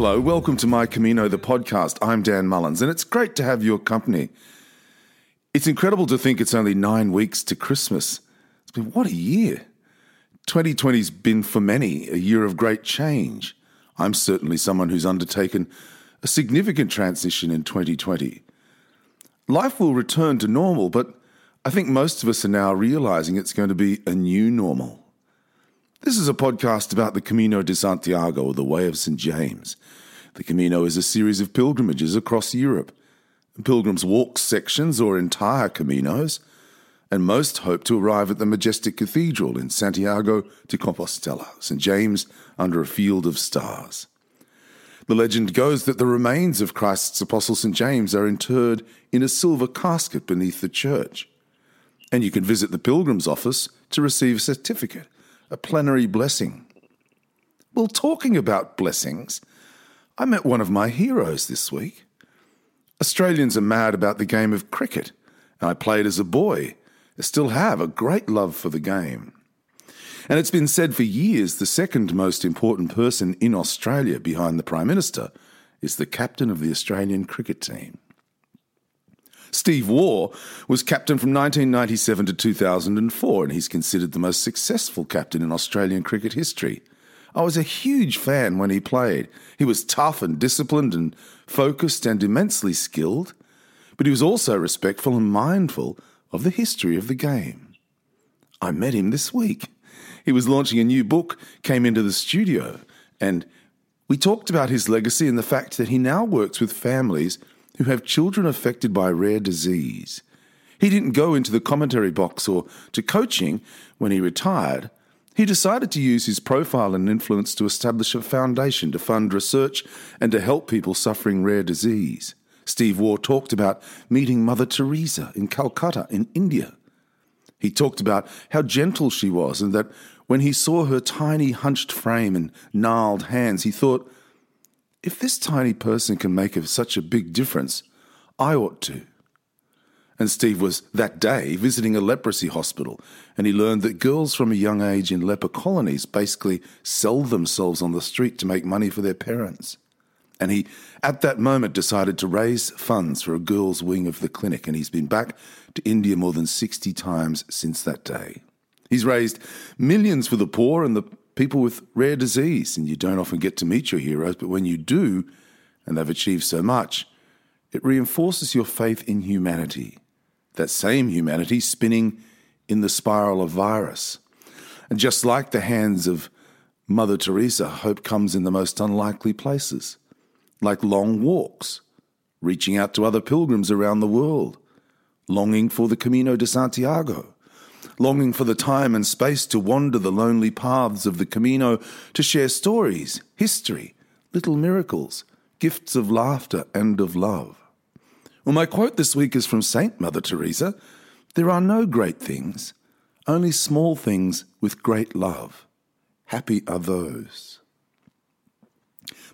Hello, welcome to My Camino, the podcast. I'm Dan Mullins, and it's great to have your company. It's incredible to think it's only nine weeks to Christmas. It's been what a year. 2020's been for many a year of great change. I'm certainly someone who's undertaken a significant transition in 2020. Life will return to normal, but I think most of us are now realizing it's going to be a new normal. This is a podcast about the Camino de Santiago, or the Way of St. James. The Camino is a series of pilgrimages across Europe. Pilgrims walk sections or entire Caminos, and most hope to arrive at the majestic cathedral in Santiago de Compostela, St. James under a field of stars. The legend goes that the remains of Christ's apostle St. James are interred in a silver casket beneath the church. And you can visit the pilgrim's office to receive a certificate a plenary blessing. Well, talking about blessings, I met one of my heroes this week. Australians are mad about the game of cricket, and I played as a boy. I still have a great love for the game. And it's been said for years the second most important person in Australia behind the Prime Minister is the captain of the Australian cricket team. Steve Waugh was captain from 1997 to 2004, and he's considered the most successful captain in Australian cricket history. I was a huge fan when he played. He was tough and disciplined and focused and immensely skilled, but he was also respectful and mindful of the history of the game. I met him this week. He was launching a new book, came into the studio, and we talked about his legacy and the fact that he now works with families who have children affected by rare disease. He didn't go into the commentary box or to coaching when he retired. He decided to use his profile and influence to establish a foundation to fund research and to help people suffering rare disease. Steve Waugh talked about meeting Mother Teresa in Calcutta, in India. He talked about how gentle she was and that when he saw her tiny hunched frame and gnarled hands, he thought, if this tiny person can make a, such a big difference, I ought to. And Steve was that day visiting a leprosy hospital, and he learned that girls from a young age in leper colonies basically sell themselves on the street to make money for their parents. And he, at that moment, decided to raise funds for a girls' wing of the clinic, and he's been back to India more than 60 times since that day. He's raised millions for the poor and the people with rare disease, and you don't often get to meet your heroes, but when you do, and they've achieved so much, it reinforces your faith in humanity. That same humanity spinning in the spiral of virus. And just like the hands of Mother Teresa, hope comes in the most unlikely places, like long walks, reaching out to other pilgrims around the world, longing for the Camino de Santiago, longing for the time and space to wander the lonely paths of the Camino, to share stories, history, little miracles, gifts of laughter and of love. Well, my quote this week is from Saint Mother Teresa There are no great things, only small things with great love. Happy are those.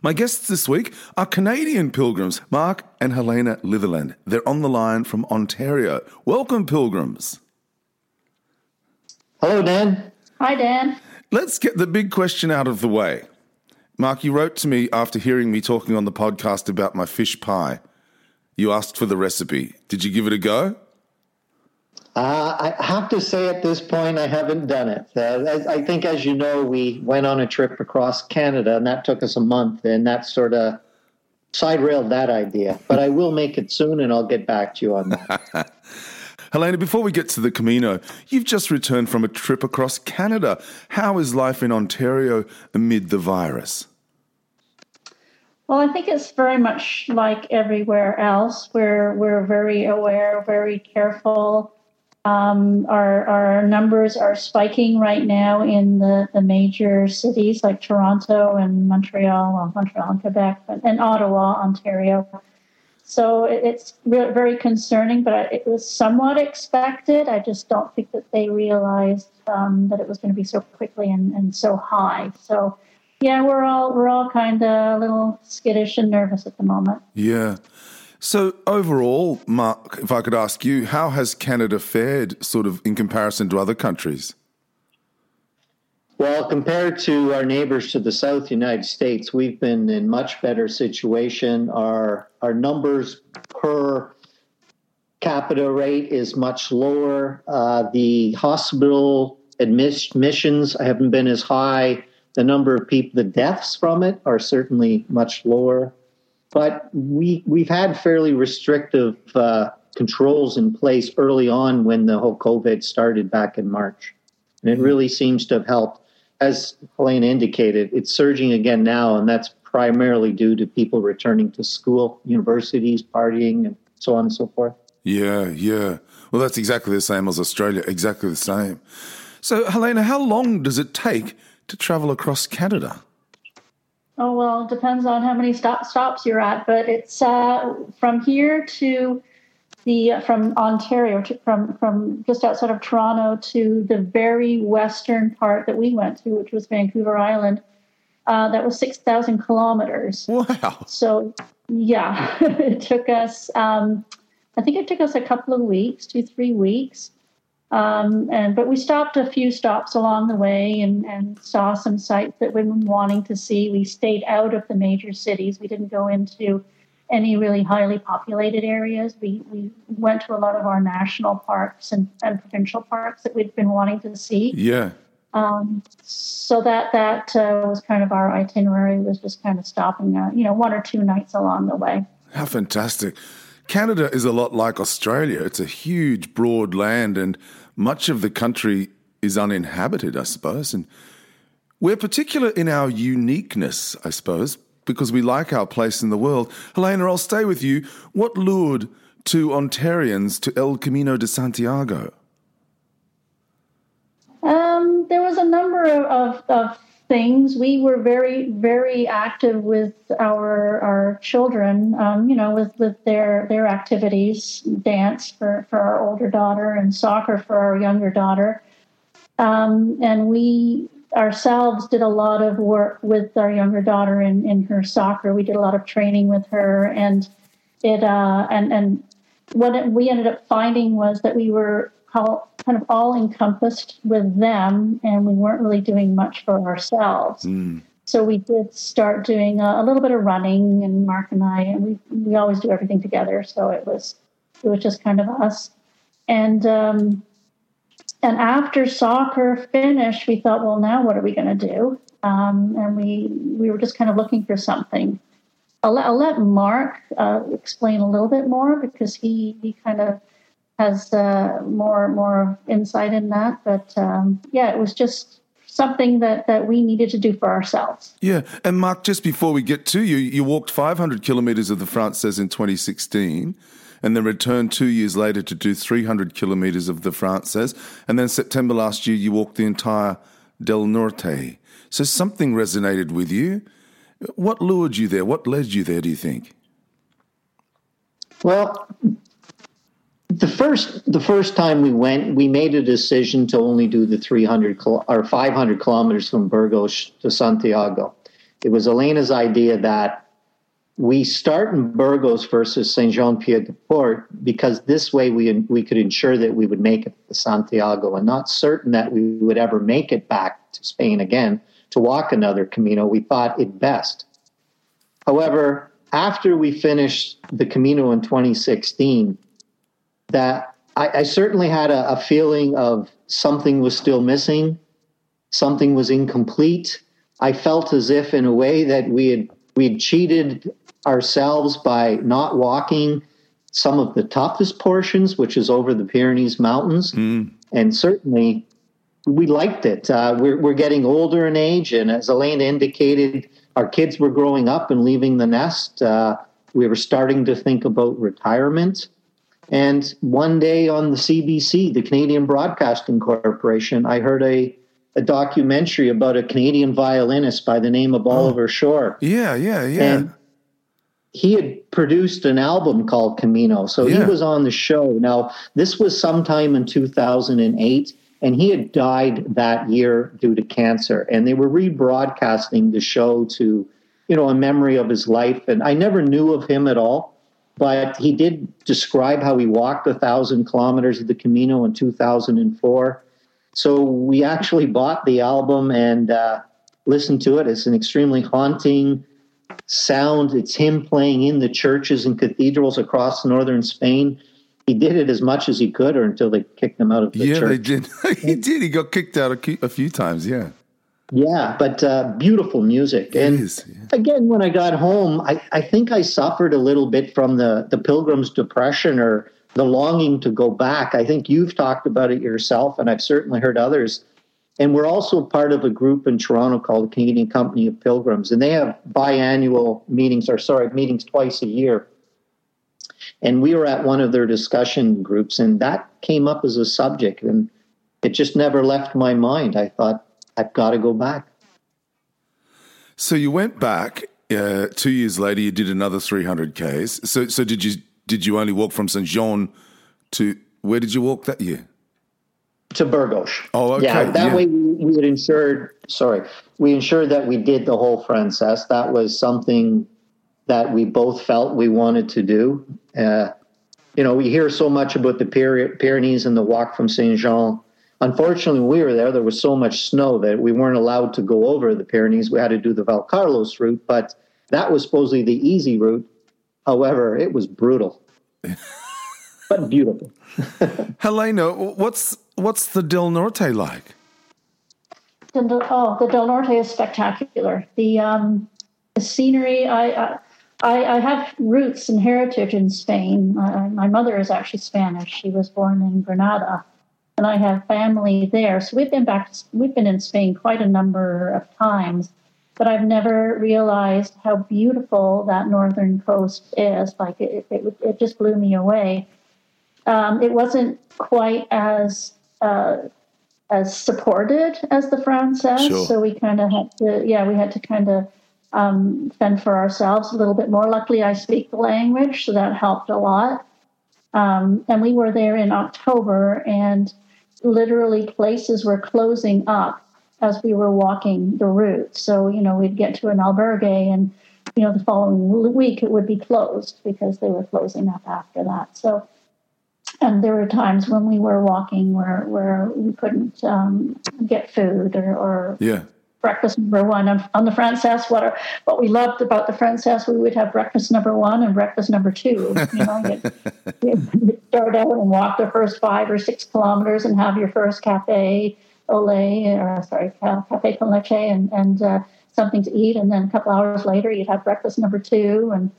My guests this week are Canadian pilgrims, Mark and Helena Litherland. They're on the line from Ontario. Welcome, pilgrims. Hello, Dan. Hi, Dan. Let's get the big question out of the way. Mark, you wrote to me after hearing me talking on the podcast about my fish pie. You asked for the recipe. Did you give it a go? Uh, I have to say at this point, I haven't done it. Uh, I, I, think, as you know, we went on a trip across Canada, and that took us a month, and that sort of side railed that idea. But I will make it soon, and I'll get back to you on that. Helena, before we get to the Camino, you've just returned from a trip across Canada. How is life in Ontario amid the virus? Well, I think it's very much like everywhere else. We're we're very aware, very careful. Um, our our numbers are spiking right now in the, the major cities like Toronto and Montreal, well, Montreal and Quebec, and Ottawa, Ontario. So it's very concerning, but it was somewhat expected. I just don't think that they realized um, that it was going to be so quickly and, and so high. So, yeah, we're all we're all kind of a little skittish and nervous at the moment. Yeah. So overall, Mark, if I could ask you, how has Canada fared, sort of in comparison to other countries? Well, compared to our neighbors to the south, United States, we've been in much better situation. Our our numbers per capita rate is much lower. Uh, the hospital admissions haven't been as high. The number of people, the deaths from it, are certainly much lower. But we we've had fairly restrictive uh, controls in place early on when the whole COVID started back in March, and it really seems to have helped as Helena indicated, it's surging again now, and that's primarily due to people returning to school, universities, partying, and so on and so forth. Yeah, yeah. Well, that's exactly the same as Australia, exactly the same. So, Helena, how long does it take to travel across Canada? Oh, well, it depends on how many stop, stops you're at, but it's uh, from here to the from Ontario to, from from just outside of Toronto to the very western part that we went to, which was Vancouver Island. Uh, that was six thousand kilometers. Wow! So yeah, it took us. Um, I think it took us a couple of weeks, two three weeks. Um, and but we stopped a few stops along the way and, and saw some sites that we've been wanting to see. We stayed out of the major cities. We didn't go into any really highly populated areas. We, we went to a lot of our national parks and, and provincial parks that we'd been wanting to see. Yeah. Um, so that that uh, was kind of our itinerary was just kind of stopping, uh, you know, one or two nights along the way. How fantastic! Canada is a lot like Australia. It's a huge, broad land, and much of the country is uninhabited, I suppose. And we're particular in our uniqueness, I suppose, because we like our place in the world. Helena, I'll stay with you. What lured two Ontarians to El Camino de Santiago? Um, there was a number of, of, things. We were very, very active with our our children. Um, you know, with with their their activities, dance for for our older daughter and soccer for our younger daughter. Um, and we ourselves did a lot of work with our younger daughter in, in her soccer. We did a lot of training with her, and it uh, and and what it, we ended up finding was that we were all, kind of all encompassed with them, and we weren't really doing much for ourselves. Mm. So we did start doing a, a, little bit of running, and Mark and I, and we we always do everything together. So it was it was just kind of us, and. Um, and after soccer finished, we thought, well, now what are we going to do? Um, and we we were just kind of looking for something. I'll let, I'll let Mark uh, explain a little bit more because he he kind of has uh, more more insight in that. But um, yeah, it was just something that, that we needed to do for ourselves. Yeah. And Mark, just before we get to you, you walked 500 kilometers of the Frances in 2016 and then returned two years later to do 300 kilometres of the Frances. And then September last year, you walked the entire Del Norte. So something resonated with you. What lured you there? What led you there, do you think? Well, the first the first time we went, we made a decision to only do the 300 or 500 kilometers from Burgos to Santiago. It was Elena's idea that we start in Burgos versus Saint Jean Pied de Port because this way we we could ensure that we would make it to Santiago and not certain that we would ever make it back to Spain again to walk another Camino. We thought it best. However, after we finished the Camino in 2016, that I, I certainly had a, a feeling of something was still missing, something was incomplete. I felt as if, in a way, that we had we cheated ourselves by not walking some of the toughest portions, which is over the Pyrenees Mountains. Mm. And certainly we liked it. Uh, we're, we're getting older in age. And as Elaine indicated, our kids were growing up and leaving the nest. Uh, we were starting to think about retirement. And one day on the CBC, the Canadian Broadcasting Corporation, I heard a, a documentary about a Canadian violinist by the name of oh. Oliver Schroer. Yeah, yeah, yeah. And he had produced an album called Camino. So yeah. he was on the show. Now, this was sometime in 2008, and he had died that year due to cancer. And they were rebroadcasting the show to, you know, a memory of his life. And I never knew of him at all, but he did describe how he walked a thousand kilometers of the Camino in 2004. So we actually bought the album and uh, listened to it. It's an extremely haunting sound. It's him playing in the churches and cathedrals across northern Spain. He did it as much as he could, or until they kicked him out of the yeah, church. they did. he did. He got kicked out a, few- a few times. Yeah. Yeah, but uh, beautiful music. And is, yeah. again, when I got home, I, I think I suffered a little bit from the, the pilgrim's depression or the longing to go back. I think you've talked about it yourself, and I've certainly heard others. And we're also part of a group in Toronto called the Canadian Company of Pilgrims, and they have biannual meetings, or sorry, meetings twice a year. And we were at one of their discussion groups, and that came up as a subject, and it just never left my mind. I thought, I've got to go back. So you went back uh, two years later. You did another 300 k's. So, so did you? Did you only walk from Saint Jean to where did you walk that year? To Burgos. Oh, okay, Yeah, that yeah. way we, we had ensured. Sorry, we ensured that we did the whole Frances. That was something that we both felt we wanted to do. Uh, you know, we hear so much about the Pyre- Pyrenees and the walk from Saint Jean. Unfortunately, we were there, there was so much snow that we weren't allowed to go over the Pyrenees. We had to do the Valcarlos route, but that was supposedly the easy route. However, it was brutal, but beautiful. Helena, what's what's the Del Norte like? The, oh, the Del Norte is spectacular. The um, the scenery. I, I I have roots and heritage in Spain. Uh, my mother is actually Spanish. She was born in Granada, and I have family there. So we've been back. We've been in Spain quite a number of times, but I've never realized how beautiful that northern coast is. Like it, it, it just blew me away. Um, it wasn't quite as uh, as supported as the Frances. Sure. So we kind of had to, yeah, we had to kind of um, fend for ourselves a little bit more. Luckily, I speak the language, so that helped a lot. Um, and we were there in October, and literally places were closing up as we were walking the route. So, you know, we'd get to an albergue, and, you know, the following week it would be closed because they were closing up after that. So, and there were times when we were walking where, where we couldn't um, get food or, or Yeah. breakfast number one on, on the Frances. What are, what we loved about the Frances, we would have breakfast number one and breakfast number two. You know, you'd, start out and walk the first five or six kilometers and have your first cafe au lait, or sorry, cafe con leche, and and uh, something to eat, and then a couple hours later you'd have breakfast number two, and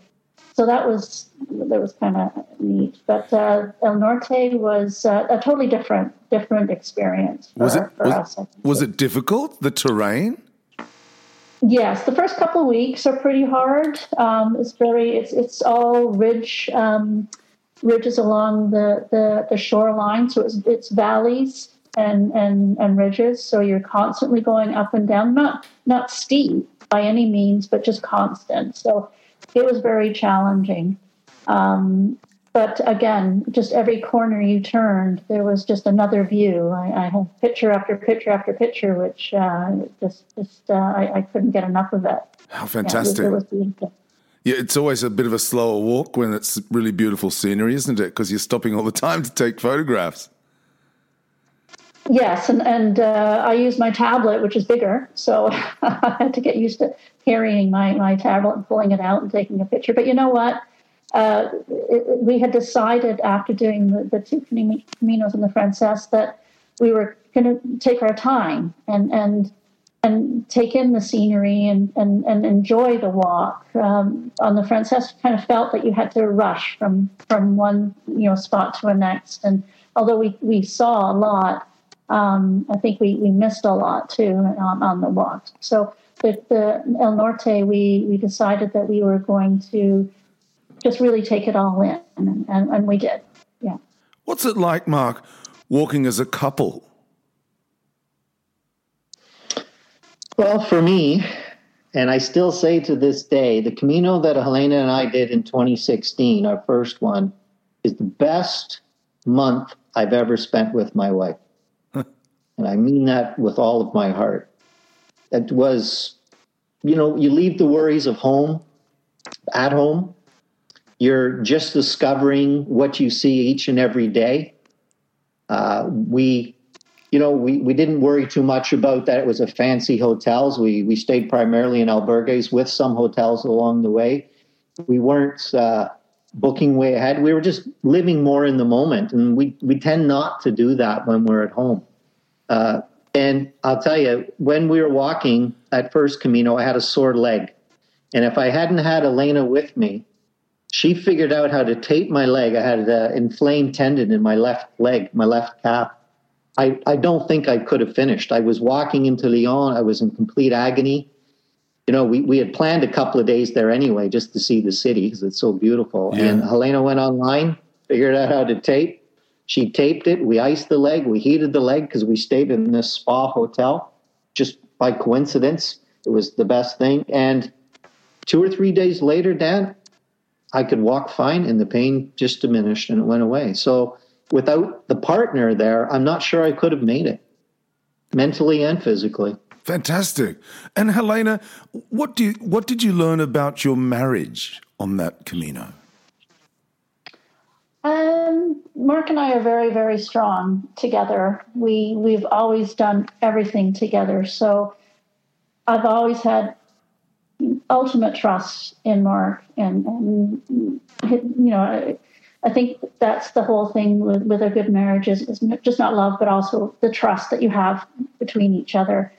so that was that was kind of neat. But uh, El Norte was uh, a totally different different experience for, Was it was, us. Was it difficult? The terrain? Yes, the first couple of weeks are pretty hard. Um, it's very it's it's all ridge um, ridges along the, the, the shoreline, so it's it's valleys and, and and ridges. So you're constantly going up and down, not not steep by any means, but just constant. So it was very challenging. Um, but again, just every corner you turned, there was just another view. I, I had picture after picture after picture, which uh, just just uh, I, I couldn't get enough of it. How Yeah, it was- fantastic. it was beautiful. Yeah, it's always a bit of a slower walk when it's really beautiful scenery, isn't it? Because you're stopping all the time to take photographs. Yes, and and uh, I use my tablet, which is bigger, so I had to get used to carrying my my tablet and pulling it out and taking a picture. But you know what? Uh, it, we had decided after doing the, the two Cami- Caminos and the Frances that we were going to take our time and and and take in the scenery and and, and enjoy the walk. Um, on the Frances, kind of felt that you had to rush from from one you know spot to the next. And although we we saw a lot, um, I think we, we missed a lot too on, on the walk. So the, the El Norte, we, we decided that we were going to just really take it all in, and, and, and we did. Yeah. What's it like, Mark, walking as a couple? Well, for me, and I still say to this day, the Camino that Helena and I did in 2016, our first one, is the best month I've ever spent with my wife. And I mean that with all of my heart. It was, you know, you leave the worries of home at home. You're just discovering what you see each and every day. Uh, we you know, we, we didn't worry too much about that. It was a fancy hotels. We we stayed primarily in albergues with some hotels along the way. We weren't uh, booking way ahead. We were just living more in the moment, and we we tend not to do that when we're at home. Uh, and I'll tell you, when we were walking at first Camino, I had a sore leg, and if I hadn't had Elena with me, she figured out how to tape my leg. I had an inflamed tendon in my left leg, my left calf. I, I don't think I could have finished. I was walking into Leon. I was in complete agony you know, we, we had planned a couple of days there anyway, just to see the city because it's so beautiful. Yeah. And Helena went online, figured out how to tape. She taped it. We iced the leg. We heated the leg because we stayed in this spa hotel. Just by coincidence, it was the best thing. And two or three days later, Dan, I could walk fine and the pain just diminished and it went away. So without the partner there, I'm not sure I could have made it mentally and physically. Fantastic. And Helena, what do you, what did you learn about your marriage on that Camino? Um, Mark and I are very, very strong together. We we've always done everything together. So I've always had ultimate trust in Mark, and, and you know, I, I think that's the whole thing with, with a good marriage is, is just not love, but also the trust that you have between each other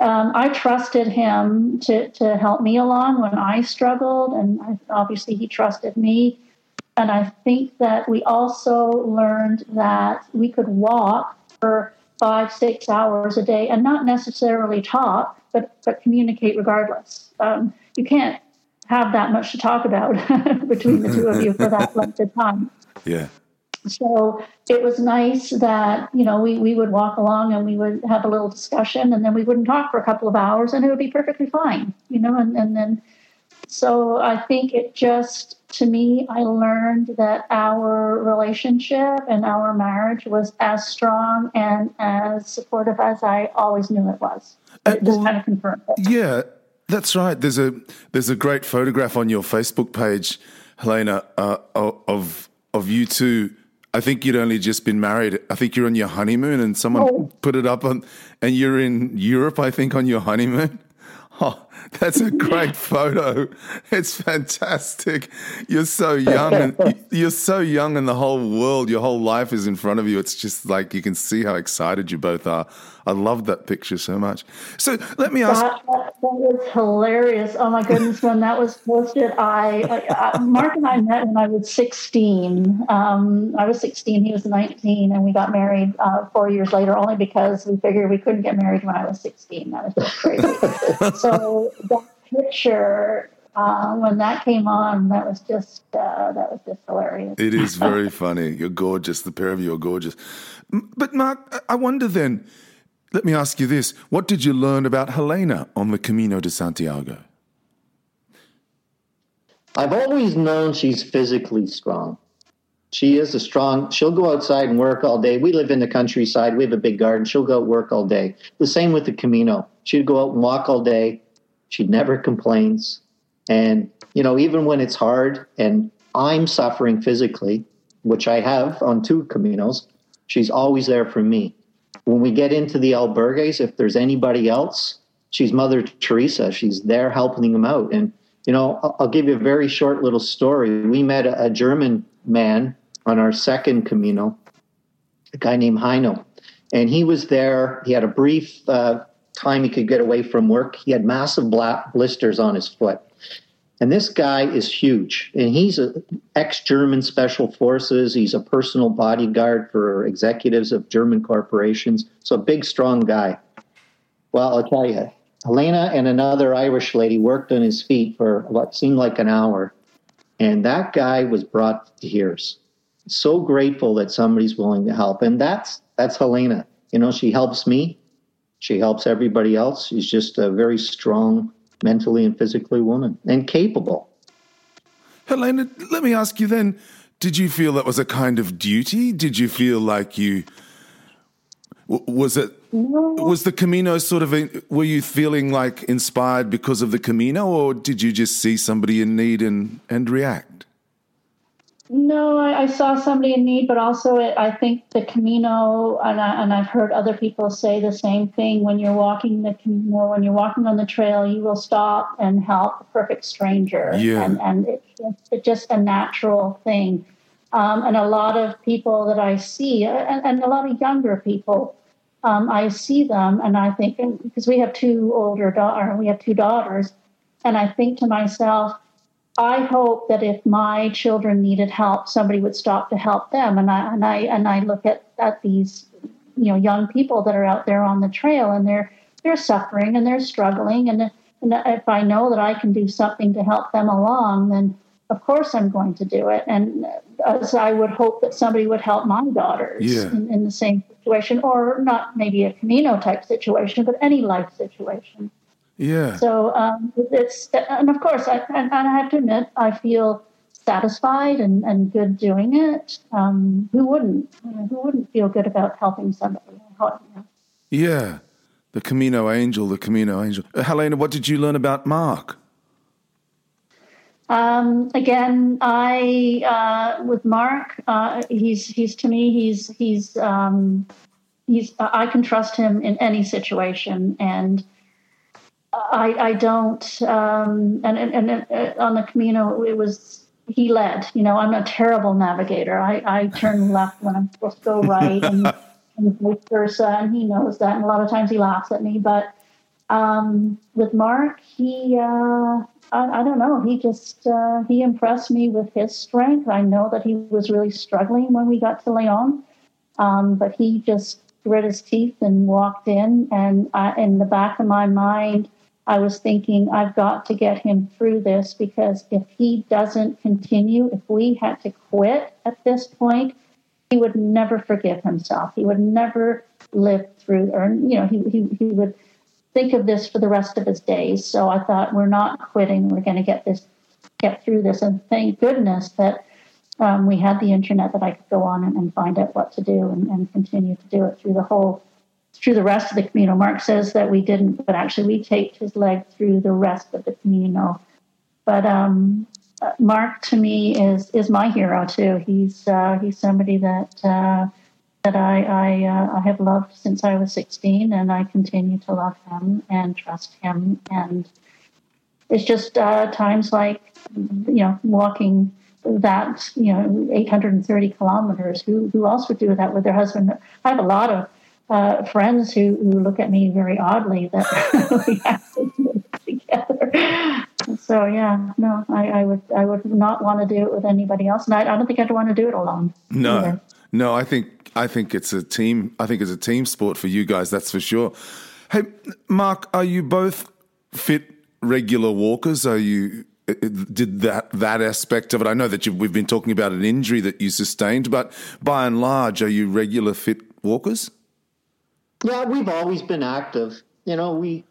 um, I trusted him to, to help me along when I struggled, and I, obviously he trusted me. And I think that we also learned that we could walk for five, six hours a day and not necessarily talk, but, but communicate regardless. Um, you can't have that much to talk about between the two of you for that length of time. Yeah. So it was nice that, you know, we, we would walk along and we would have a little discussion and then we wouldn't talk for a couple of hours and it would be perfectly fine, you know, and, and then so I think it just to me I learned that our relationship and our marriage was as strong and as supportive as I always knew it was. Uh, it just kind of confirmed it. Yeah, that's right. There's a there's a great photograph on your Facebook page, Helena, uh, of of you two I think you'd only just been married. I think you're on your honeymoon, and someone oh. put it up on, and you're in Europe. I think on your honeymoon. Oh, that's a great photo. It's fantastic. You're so young, and you're so young, and the whole world, your whole life is in front of you. It's just like you can see how excited you both are. I love that picture so much. So let me ask. That, that, was hilarious. Oh my goodness, when that was posted, I, I, Mark and I met when I was 16. Um, I was 16, he was 19, and we got married uh, four years later, only because we figured we couldn't get married when I was 16. That was just crazy. so that picture uh, when that came on, that was just uh, that was just hilarious. It is very funny. You're gorgeous. The pair of you are gorgeous. But Mark, I wonder then let me ask you this what did you learn about Helena on the Camino de Santiago? I've always known she's physically strong. She is a strong, she'll go outside and work all day. We live in the countryside, we have a big garden. She'll go out work all day. The same with the Camino. She'd go out and walk all day. She never complains. And, you know, even when it's hard and I'm suffering physically, which I have on two Caminos, she's always there for me. When we get into the albergues, if there's anybody else, she's Mother Teresa. She's there helping them out. And, you know, I'll, give you a very short little story. We met a, German man on our second Camino, a guy named Heino. And he was there. He had a brief uh, time he could get away from work. He had massive black blisters on his foot. And this guy is huge. And he's an ex German special forces. He's a personal bodyguard for executives of German corporations. So a big, strong guy. Well, I'll tell you, Helena and another Irish lady worked on his feet for what seemed like an hour. And that guy was brought to tears. So grateful that somebody's willing to help. And that's that's Helena. You know, she helps me. She helps everybody else. She's just a very strong mentally and physically woman and capable. Helena, let me ask you then did you feel that was a kind of duty? Did you feel like you was it was the Camino sort of a, were you feeling like inspired because of the Camino or did you just see somebody in need and and react? No, I, I, saw somebody in need, but also it, I think the Camino, and, I, and I've heard other people say the same thing. When you're walking the Camino, when you're walking on the trail, you will stop and help a perfect stranger, yeah. and and it, it's just a natural thing. Um, and a lot of people that I see, and, and a lot of younger people, um, I see them, and I think because we have two older daughter, we have two daughters, and I think to myself I hope that if my children needed help, somebody would stop to help them. And I and I and I look at, at these, you know, young people that are out there on the trail and they're they're suffering and they're struggling. And, and if I know that I can do something to help them along, then of course I'm going to do it. And as I would hope that somebody would help my daughters yeah. in, in the same situation, or not maybe a Camino type situation, but any life situation. Yeah. So um, it's, and of course, I, and, I have to admit, I feel satisfied and, and good doing it. Um, who wouldn't? who wouldn't feel good about helping somebody? Yeah. The Camino Angel, the Camino Angel. Uh, Helena, what did you learn about Mark? Um, again, I uh, with Mark, uh, he's he's to me he's he's um, he's I can trust him in any situation, and I, I don't, um, and, and, and uh, on the Camino, it was, he led, you know, I'm a terrible navigator. I, I turn left when I'm supposed to go right and, and vice versa. And he knows that. And a lot of times he laughs at me, but, um, with Mark, he, uh, I, I, don't know. He just, uh, he impressed me with his strength. I know that he was really struggling when we got to Leon. Um, but he just grit his teeth and walked in. And I, in the back of my mind, I was thinking, I've got to get him through this because if he doesn't continue, if we had to quit at this point, he would never forgive himself. He would never live through, or, you know, he, he, he would think of this for the rest of his days. So I thought, we're not quitting. We're going to get this, get through this. And thank goodness that um, we had the internet that I could go on and, and find out what to do and, and continue to do it through the whole through the rest of the Camino. Mark says that we didn't, but actually we taped his leg through the rest of the Camino. But um, uh, Mark to me is is my hero too. He's uh, he's somebody that uh, that I I, uh, I have loved since I was 16, and I continue to love him and trust him. And it's just uh, times like you know walking that you know 830 kilometers. Who who else would do that with their husband? I have a lot of uh, friends who, who look at me very oddly that we have to do it together. So yeah, no, I, I, would I would not want to do it with anybody else, and I, I don't think I'd want to do it alone. No, either. no, I think I think it's a team. I think it's a team sport for you guys. That's for sure. Hey, Mark, are you both fit regular walkers? Are you uh, uh, did that that aspect of it? I know that we've been talking about an injury that you sustained, but by and large, are you regular fit walkers? Yeah, we've always been active. You know, we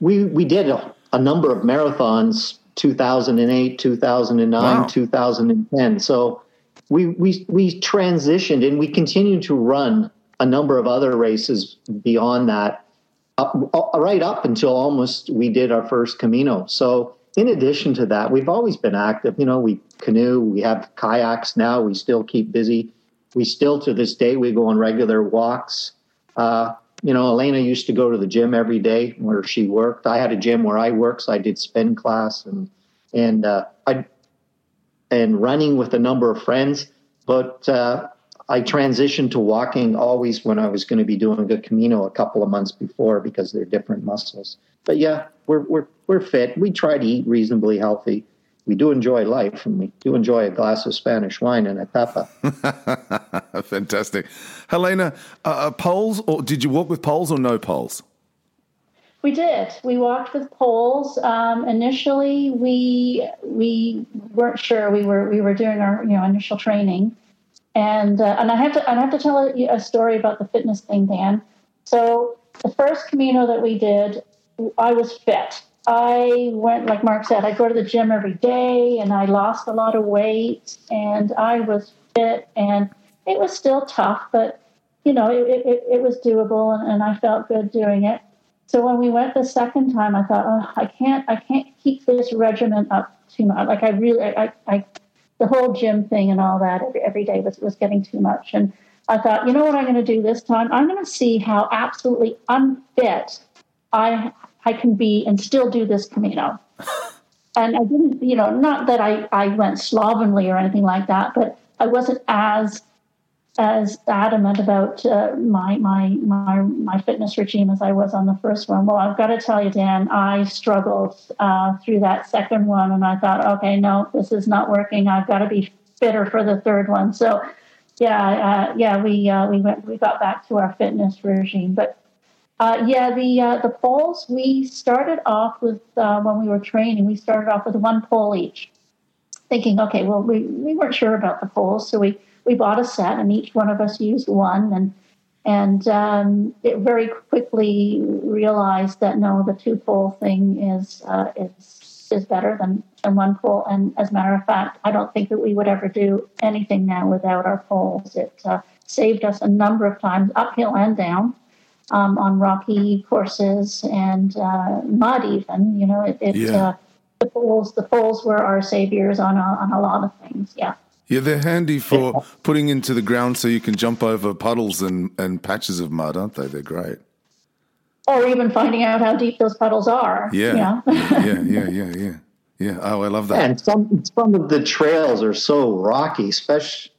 we we did a, a number of marathons 2008, 2009, wow. 2010. So we we we transitioned and we continue to run a number of other races beyond that up, right up until almost we did our first Camino. So in addition to that, we've always been active. You know, we canoe, we have kayaks now. We still keep busy. We still, to this day, we go on regular walks. Uh, you know, Elena used to go to the gym every day where she worked. I had a gym where I worked, so I did spin class and and uh, I and running with a number of friends. But uh, I transitioned to walking always when I was going to be doing a Camino a couple of months before because they're different muscles. But yeah, we're we're we're fit. We try to eat reasonably healthy we do enjoy life and we do enjoy a glass of Spanish wine and a tapa. Fantastic. Helena, uh, uh, poles, or did you walk with poles or no poles? We did. We walked with poles. Um, initially, we we weren't sure. We were we were doing our you know initial training, and uh, and I have to I have to tell a, a story about the fitness thing, Dan. So the first Camino that we did, I was fit. I went, like Mark said, I go to the gym every day and I lost a lot of weight and I was fit and it was still tough, but you know, it, it, it was doable and, and I felt good doing it. So when we went the second time, I thought, oh, I can't, I can't keep this regimen up too much. Like I really, I, I, the whole gym thing and all that every, every day was, was getting too much. And I thought, you know what I'm going to do this time? I'm going to see how absolutely unfit I I can be and still do this Camino. and I didn't, you know, not that I, I went slovenly or anything like that, but I wasn't as as adamant about uh, my my my my fitness regime as I was on the first one. Well, I've got to tell you, Dan, I struggled uh, through that second one, and I thought, okay, no, this is not working. I've got to be fitter for the third one. So, yeah, uh, yeah, we uh, we went we got back to our fitness regime, but. Uh, yeah, the uh, the poles we started off with when we were training. We started off with one pole each, thinking, okay, well, we, we weren't sure about the poles, so we we bought a set, and each one of us used one, and and um, it very quickly realized that no, the two pole thing is uh, is is better than, than one pole. And as a matter of fact, I don't think that we would ever do anything now without our poles. It uh, saved us a number of times, uphill and down, um, on rocky courses and uh, mud. Even you know, it, it Yeah. uh, the poles the poles were our saviors on a, on a lot of things. Yeah. Yeah, they're handy for putting into the ground so you can jump over puddles and, and patches of mud, aren't they? They're great. or even finding out how deep those puddles are. Yeah. You know? yeah, yeah, yeah, yeah. Yeah. Oh, I love that. And some some of the trails are so rocky, especially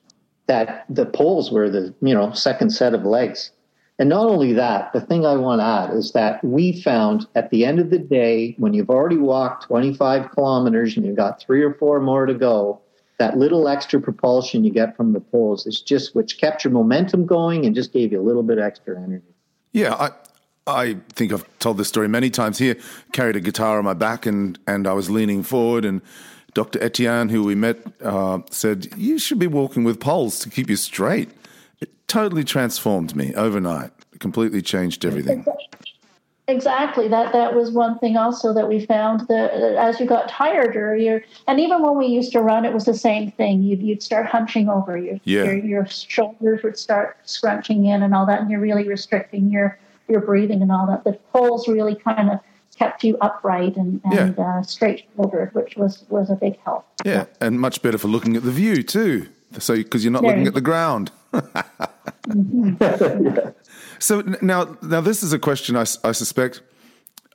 that the poles were the you know second set of legs. And not only that, the thing I want to add is that we found at the end of the day, when you've already walked 25 kilometers and you've got three or four more to go, that little extra propulsion you get from the poles is just which kept your momentum going and just gave you a little bit extra energy. Yeah, I I think I've told this story many times here. Carried a guitar on my back and and I was leaning forward and Dr. Etienne, who we met, uh, said, You should be walking with poles to keep you straight. Totally transformed me overnight. Completely changed everything. Exactly. That that was one thing also that we found that as you got tireder, you and even when we used to run, it was the same thing. You'd you'd start hunching over your Yeah. your, your shoulders would start scrunching in and all that, and you're really restricting your your breathing and all that. The poles really kind of kept you upright and, and uh, straight shouldered, which was was a big help. Yeah, and much better for looking at the view too. So because you're not There looking you at the ground. So now, now this is a question I suspect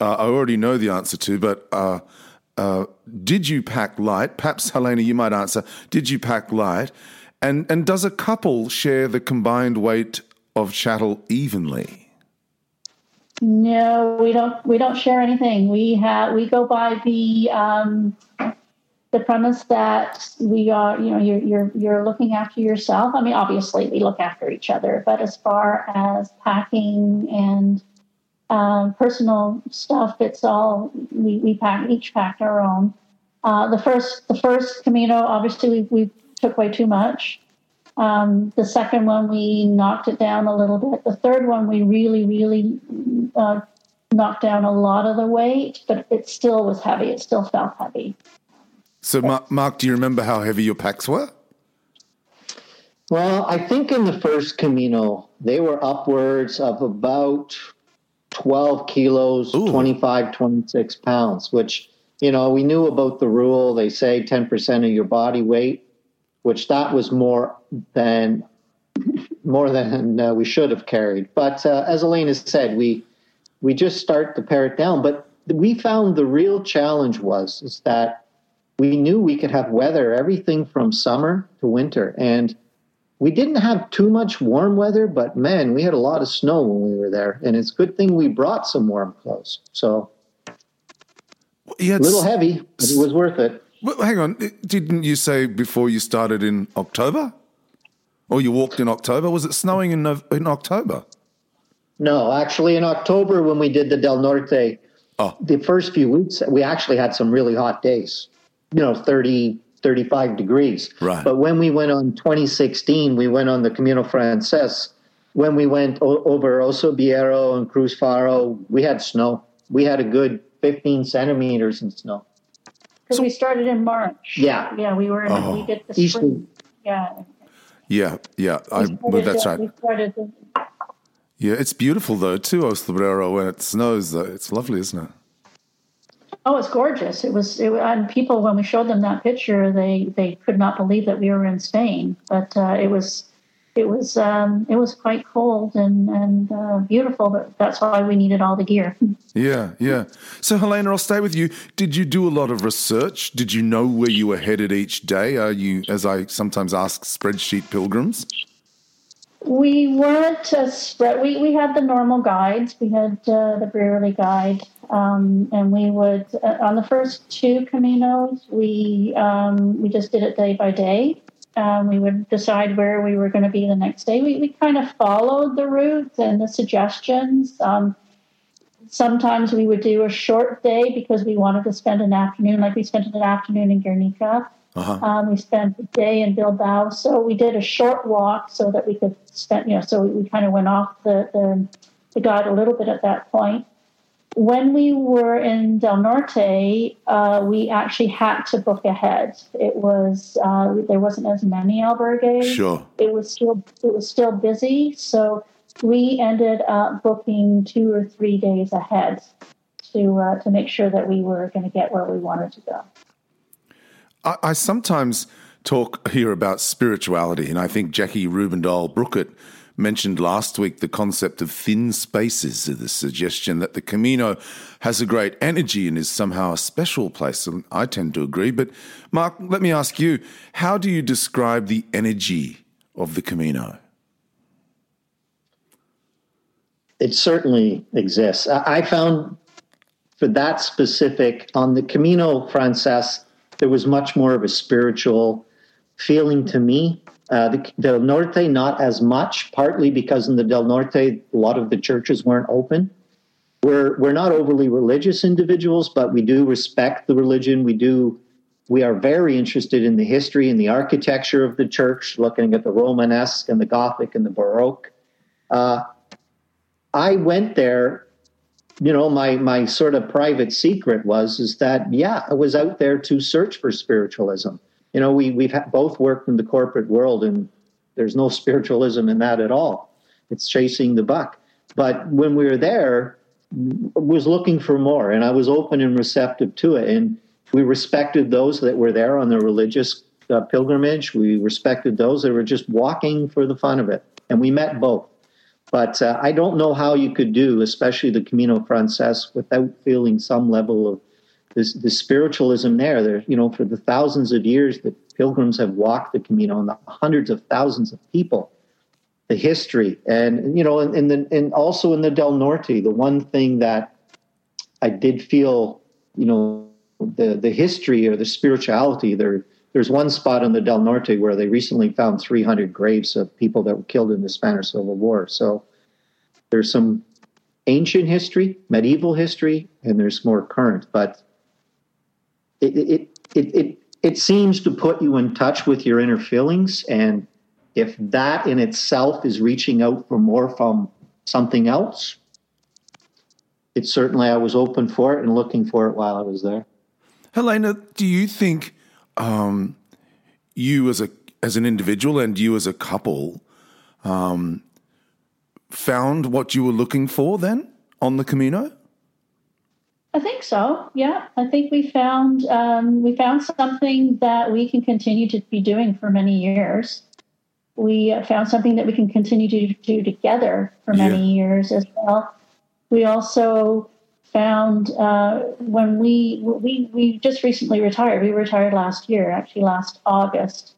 uh, I already know the answer to, but uh, uh, did you pack light? Perhaps Helena, you might answer. Did you pack light? And and does a couple share the combined weight of chattel evenly? No, we don't. We don't share anything. We have. We go by the um, the premise that we are. You know, you're you're you're looking after yourself. I mean, obviously, we look after each other. But as far as packing and um, personal stuff, it's all we we pack. Each pack our own. Uh, the first the first Camino, obviously, we we took way too much. Um, the second one, we knocked it down a little bit. The third one, we really, really uh, knocked down a lot of the weight, but it still was heavy. It still felt heavy. So, Mark, Mark, do you remember how heavy your packs were? Well, I think in the first Camino, they were upwards of about 12 kilos, Ooh. 25, 26 pounds, which, you know, we knew about the rule. They say 10% of your body weight, which that was more than more than uh, we should have carried. But uh, as Elena said, we we just start to pare it down. But we found the real challenge was is that we knew we could have weather, everything from summer to winter, and we didn't have too much warm weather, but man, we had a lot of snow when we were there, and it's a good thing we brought some warm clothes. So You a little heavy, but it was worth it. Well, hang on, didn't you say before you started in October, or you walked in October? Was it snowing in in October? No, actually, in October when we did the Del Norte, Oh. the first few weeks we actually had some really hot days. You know, 30, 35 degrees. Right. But when we went on 2016, we went on the Camino Frances. When we went o- over O Cebreiro and Cruz Faro, we had snow. We had a good 15 centimeters in snow. Because we started in March. Yeah. Yeah, we were in, Oh. we did the East- spring. Yeah. Yeah, yeah, I, We well, that's right. We started in- Yeah, it's beautiful though too, O Cebreiro, when it snows. Though it's lovely, isn't it? Oh, it's gorgeous. It was, it, and people when we showed them that picture, they they could not believe that we were in Spain. But uh, it was it was um, it was quite cold and and uh, beautiful. But that's why we needed all the gear. Yeah, yeah. So Helena, I'll stay with you. Did you do a lot of research? Did you know where you were headed each day? Are you, as I sometimes ask, spreadsheet pilgrims? We weren't spread. We we had the normal guides. We had uh, the Brierley guide, um, and we would uh, on the first two caminos. We um, we just did it day by day. Um, we would decide where we were going to be the next day. We, we kind of followed the routes and the suggestions. Um, sometimes we would do a short day because we wanted to spend an afternoon, like we spent an afternoon in Guernica. Uh-huh. Um, we spent a day in Bilbao. So we did a short walk so that we could spend, you know, so we, we kind of went off the, the, the guide a little bit at that point when we were in Del Norte, uh, we actually had to book ahead. It was uh, there wasn't as many albergues. Sure. It was still it was still busy, so we ended up booking two or three days ahead to uh, to make sure that we were going to get where we wanted to go. I, I sometimes talk here about spirituality, and I think Jackie Rubendahl Brookett mentioned last week the concept of thin spaces, the suggestion that the Camino has a great energy and is somehow a special place. And I tend to agree. But Mark, let me ask you how do you describe the energy of the Camino? It certainly exists. I found for that specific, on the Camino Frances, there was much more of a spiritual feeling to me uh, the Del Norte, not as much, partly because in the Del Norte, a lot of the churches weren't open. We're, we're not overly religious individuals, but we do respect the religion. We do, we are very interested in the history and the architecture of the church, looking at the Romanesque and the Gothic and the Baroque. Uh, I went there you know my my sort of private secret was is that yeah i was out there to search for spiritualism you know, we we've both worked in the corporate world, and there's no spiritualism in that at all. It's chasing the buck. But when we were there, was looking for more, and I was open and receptive to it. And we respected those that were there on the religious uh, pilgrimage. We respected those that were just walking for the fun of it, and we met both. But uh, I don't know how you could do, especially the Camino Frances, without feeling some level of this, this spiritualism there. There, you know, for the thousands of years that pilgrims have walked the Camino, and the hundreds of thousands of people, the history, and you know, and, and, and also in the Del Norte, the one thing that I did feel, you know, the the history or the spirituality there. There's one spot in the Del Norte where they recently found 300 graves of people that were killed in the Spanish Civil War. So there's some ancient history, medieval history, and there's more current. But it, it, it, it, it seems to put you in touch with your inner feelings. And if that in itself is reaching out for more from something else, it certainly I was open for it and looking for it while I was there. Helena, do you think um, you as a as an individual and you as a couple um, found what you were looking for then on the Camino? I think so. Yeah, I think we found um, we found something that we can continue to be doing for many years. We found something that we can continue to do together for many yeah. years as well. We also found uh, when we we we just recently retired. We retired last year, actually last August.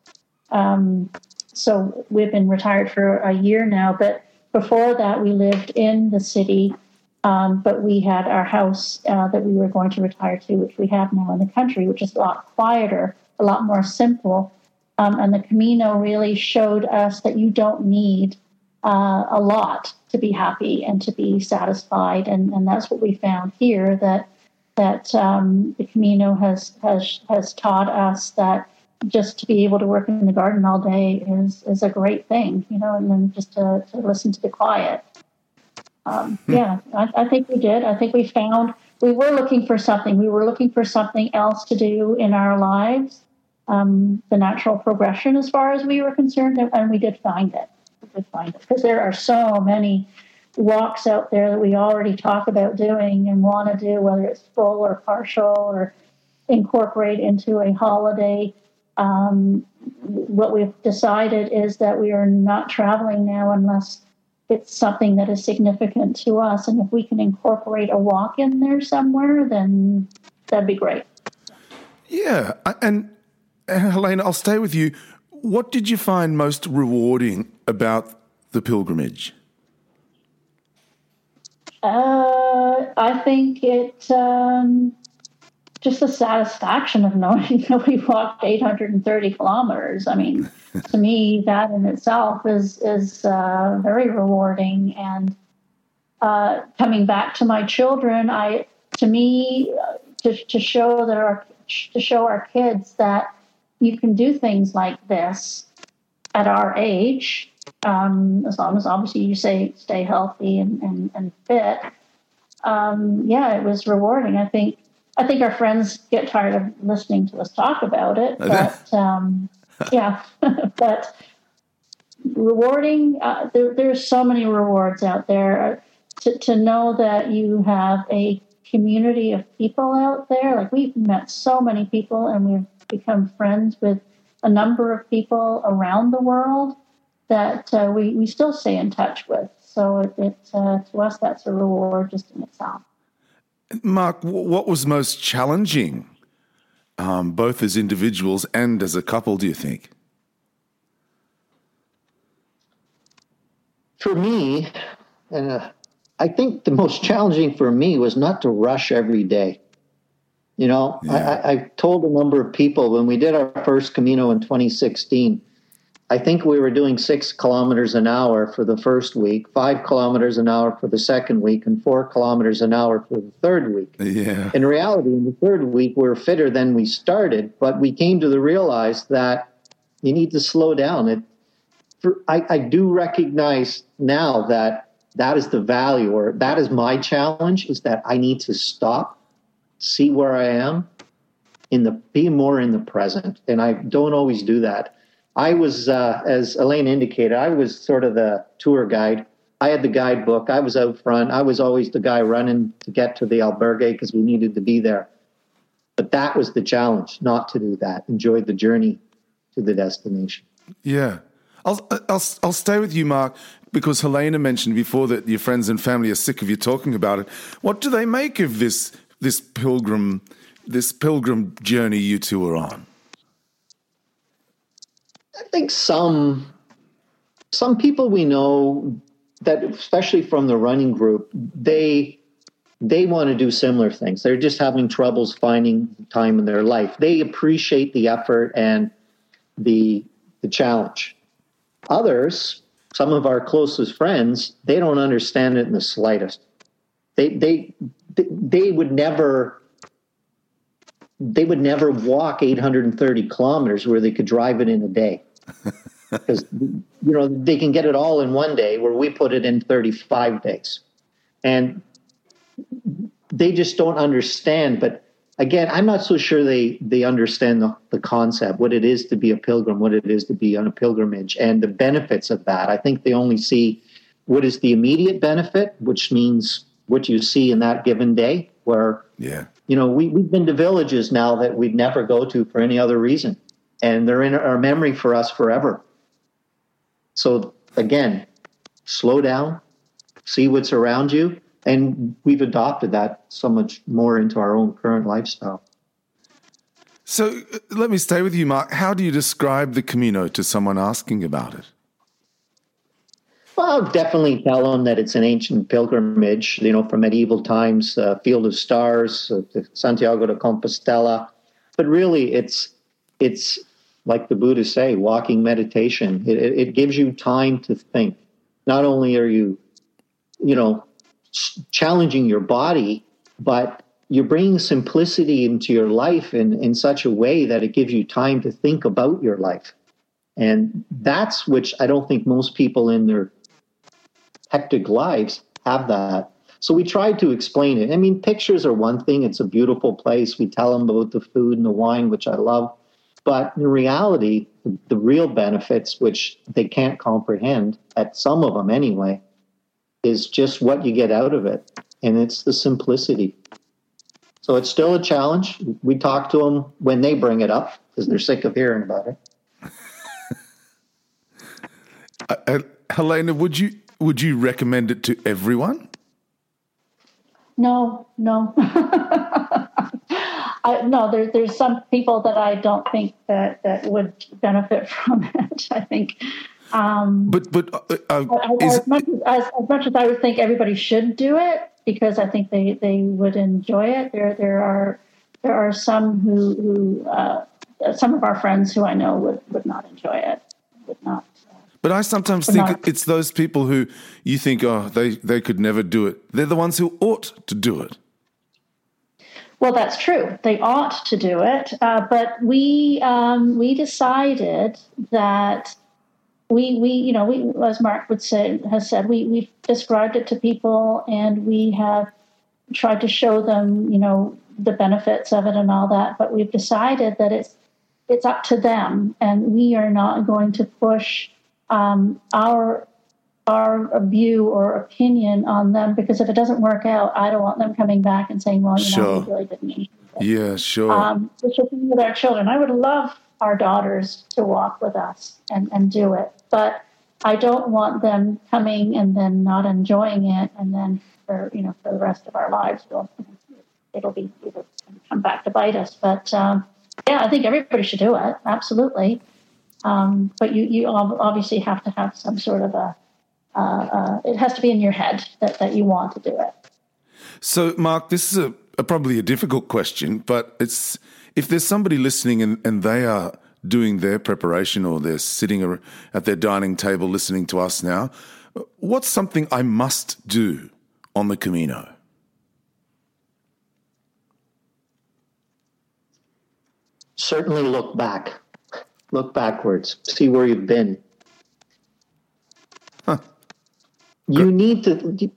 Um, so we've been retired for a year now. But before that, we lived in the city um, but we had our house uh, that we were going to retire to, which we have now in the country, which is a lot quieter, a lot more simple. Um, and the Camino really showed us that you don't need uh, a lot to be happy and to be satisfied. And, and that's what we found here that that um, the Camino has, has has taught us that just to be able to work in the garden all day is is a great thing, you know, and then just to, to listen to the quiet um, hmm. yeah, I, I, think we did. I think we found we were looking for something. We were looking for something else to do in our lives, um, the natural progression as far as we were concerned, and we did find it. Did find it because there are so many walks out there that we already talk about doing and want to do, whether it's full or partial or incorporate into a holiday. Um, what we've decided is that we are not traveling now unless it's something that is significant to us. And if we can incorporate a walk in there somewhere, then that'd be great. Yeah. And, and Helena, I'll stay with you. What did you find most rewarding about the pilgrimage? Uh, I think it um, just the satisfaction of knowing that we walked 830 kilometers. I mean, to me, that in itself is is uh, very rewarding. And uh, coming back to my children, I to me uh, to, to show that our to show our kids that you can do things like this at our age, um, as long as obviously you say stay healthy and, and, and fit. Um, yeah, it was rewarding. I think I think our friends get tired of listening to us talk about it, but um, yeah, but rewarding. Uh, there, there's so many rewards out there. To, to know that you have a community of people out there, like we've met so many people, and we've become friends with a number of people around the world that uh, we we still stay in touch with. So it, it uh, to us that's a reward just in itself. Mark, what was most challenging, um, both as individuals and as a couple, do you think? For me, uh, I think the most challenging for me was not to rush every day. You know, yeah. I, I've told a number of people when we did our first Camino in 2016, I think we were doing six kilometers an hour for the first week, five kilometers an hour for the second week, and four kilometers an hour for the third week. Yeah. In reality, in the third week, we are fitter than we started, but we came to the realize that you need to slow down. It, for, I, I do recognize now that that is the value, or that is my challenge, is that I need to stop, see where I am, in the be more in the present, and I don't always do that. I was, uh, as Elaine indicated, I was sort of the tour guide. I had the guidebook. I was out front. I was always the guy running to get to the albergue because we needed to be there. But that was the challenge, not to do that. Enjoy the journey to the destination. Yeah. I'll, I'll, I'll stay with you, Mark, because Helena mentioned before that your friends and family are sick of you talking about it. What do they make of this, this pilgrim, this pilgrim journey you two are on? I think some some people we know that especially from the running group, they they want to do similar things. They're just having troubles finding time in their life. They appreciate the effort and the the challenge. Others, some of our closest friends, they don't understand it in the slightest. They they they would never they would never walk 830 kilometers where they could drive it in a day because you know they can get it all in one day where we put it in 35 days. And they just don't understand but again i'm not so sure they they understand the, the concept what it is to be a pilgrim what it is to be on a pilgrimage and the benefits of that. I think they only see what is the immediate benefit which means what you see in that given day where yeah. you know, we, we've been to villages now that we'd never go to for any other reason. And they're in our memory for us forever. So again, slow down, see what's around you. And we've adopted that so much more into our own current lifestyle. So let me stay with you, Mark. How do you describe the Camino to someone asking about it? Well, I'll definitely tell them that it's an ancient pilgrimage, you know, from medieval times, uh, Field of Stars, uh, Santiago de Compostela. But really, it's it's like the Buddhists say, walking meditation. It, it gives you time to think. Not only are you, you know, challenging your body, but you're bringing simplicity into your life in, in such a way that it gives you time to think about your life. And that's which I don't think most people in their hectic lives have that. So we tried to explain it. I mean, pictures are one thing, it's a beautiful place. We tell them about the food and the wine, which I love. But in reality, the, the real benefits, which they can't comprehend, at some of them anyway, is just what you get out of it, and it's the simplicity. So it's still a challenge. We talk to them when they bring it up because they're sick of hearing about it. uh, uh, Helena, would you would you recommend it to everyone? No, no. I, no, there, there's some people that I don't think that, that would benefit from it. I think. Um, but but uh, uh, is, as, much as, as, much as I would think everybody should do it because I think they, they would enjoy it. There there are there are some who who uh, some of our friends who I know would, would not enjoy it. Would not. But I sometimes think not. it's those people who you think, oh, they, they could never do it. They're the ones who ought to do it. Well, that's true. They ought to do it, uh, but we um, we decided that we we you know we as Mark would say has said we we've described it to people and we have tried to show them you know the benefits of it and all that, but we've decided that it's it's up to them, and we are not going to push um, our our view or opinion on them because if it doesn't work out, I don't want them coming back and saying, "Well, you sure. know, we really didn't." Yeah, sure. Um, which will be with our children. I would love our daughters to walk with us and, and do it, but I don't want them coming and then not enjoying it, and then for you know for the rest of our lives, we'll, it'll be it'll come back to bite us. But um, yeah, I think everybody should do it. Absolutely. Um, but you, you obviously have to have some sort of a uh, uh, it has to be in your head that, that you want to do it. So, Mark, this is a, a, probably a difficult question, but it's if there's somebody listening and, and they are doing their preparation or they're sitting at their dining table listening to us now, what's something I must do on the Camino? Certainly look back. Look backwards. See where you've been you need to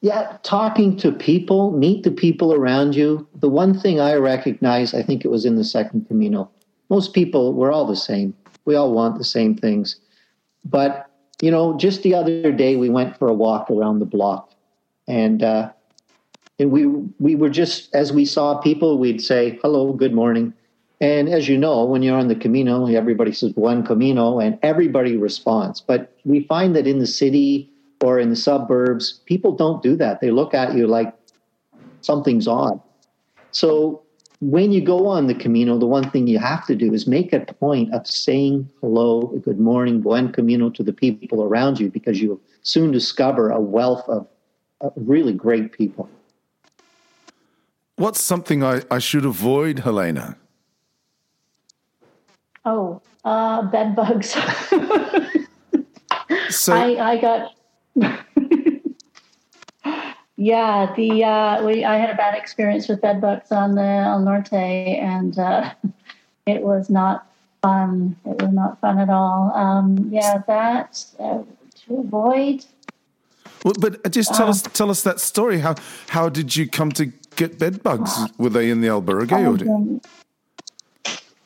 yeah talking to people meet the people around you. The one thing i recognize i think it was in the second camino most people we're all the same. We all want the same things. But you know just the other day we went for a walk around the block. And uh, and we we were just as we saw people we'd say hello good morning. And as you know when you're on the camino everybody says buen camino and everybody responds. But we find that in the city or in the suburbs, people don't do that. They look at you like something's odd. So when you go on the Camino, the one thing you have to do is make a point of saying hello, good morning, buen camino to the people around you because you'll soon discover a wealth of, of really great people. What's something I, I should avoid, Helena? Oh, uh, bed bugs. so I, I got yeah, the uh, we I had a bad experience with bedbugs on the El Norte, and uh, it was not fun. It was not fun at all. Um, yeah, that uh, to avoid. Well, but just tell us tell us that story. How how did you come to get bedbugs? Were they in the albergue? Um,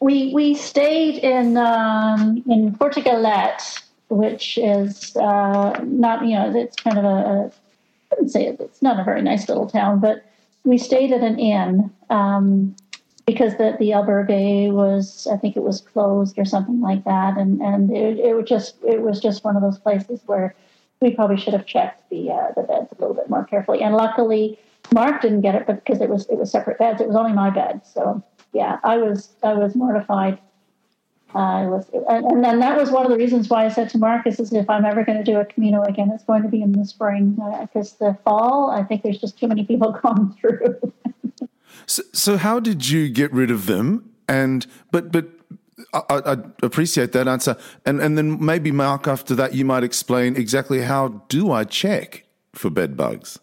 we we stayed in um, in Portugalete which is uh, not, you know, it's kind of a, a, I wouldn't say it's not a very nice little town, but we stayed at an inn um, because the, the albergue was, I think it was closed or something like that. And, and it, it was just, it was just one of those places where we probably should have checked the, uh, the beds a little bit more carefully. And luckily Mark didn't get it, but because it was, it was separate beds, it was only my bed. So yeah, I was, I was mortified uh, was, and, and, then that was one of the reasons why I said to Marcus is if I'm ever going to do a Camino again, it's going to be in the spring because uh, the fall, I think there's just too many people going through. so, so how did you get rid of them? And but but I, I, appreciate that answer. And and then maybe Mark, after that, you might explain exactly how do I check for bed bugs.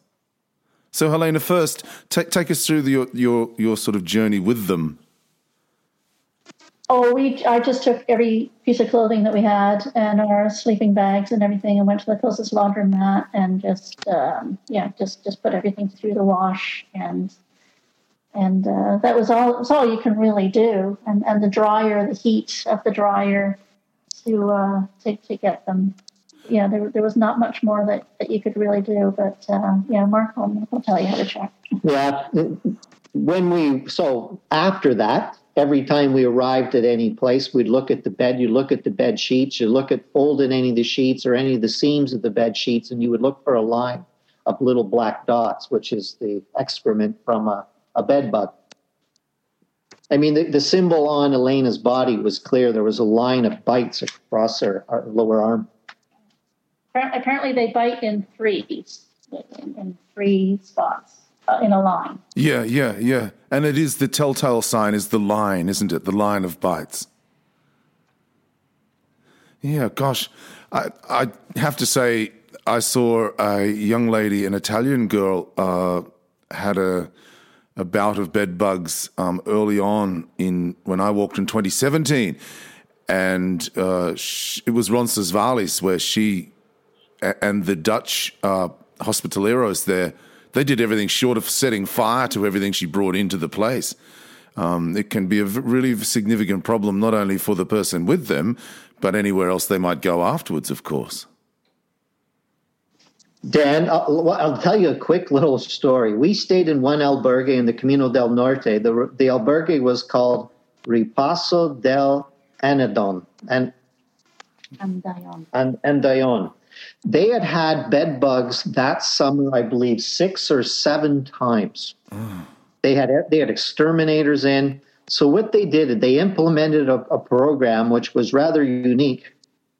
So Helena, first take take us through the, your your your sort of journey with them. Oh, we I just took every piece of clothing that we had and our sleeping bags and everything and went to the closest laundromat and just um, yeah just just put everything through the wash and and uh, that was all that's all you can really do and and the dryer the heat of the dryer to uh, to, to get them yeah, there, there was not much more that, that you could really do. But uh, yeah, Mark will, will tell you how to check. Yeah, when we so after that, every time we arrived at any place, we'd look at the bed. You look at the bed sheets. You look at folding any of the sheets or any of the seams of the bed sheets, and you would look for a line of little black dots, which is the excrement from a, a bed bug. I mean, the, the symbol on Elena's body was clear. There was a line of bites across her, her lower arm. Apparently, they bite in threes, in, three spots in a line. Yeah, yeah, yeah. And it is the telltale sign is the line, isn't it? The line of bites. Yeah, gosh. I, I have to say, I saw a young lady, an Italian girl, uh, had a a bout of bed bugs um, early on in when I walked in 2017, and uh, she, it was Roncesvalles where she and the Dutch uh, hospitaleros there they did everything short of setting fire to everything she brought into the place. Um, it can be a really significant problem not only for the person with them, but anywhere else they might go afterwards, of course. Dan, I'll, I'll, tell you a quick little story. We stayed in one albergue in the Camino del Norte. The, the albergue was called Ripaso del Anadon and Andayon. And, Andayon. They had had bed bugs that summer, I believe, six or seven times. They had they had exterminators in. So what they did, they implemented a, a program which was rather unique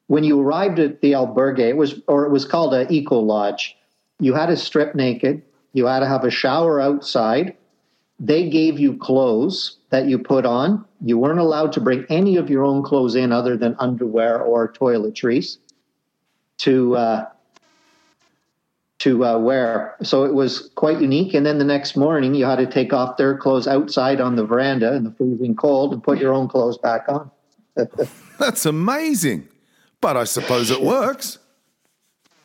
when you arrived at the albergue, it was or it was called an eco lodge. You had to strip naked. You had to have a shower outside. They gave you clothes that you put on. You weren't allowed to bring any of your own clothes in other than underwear or toiletries to uh, to uh, wear. So it was quite unique. And then the next morning, you had to take off their clothes outside on the veranda in the freezing cold and put your own clothes back on. That's amazing. But I suppose it works.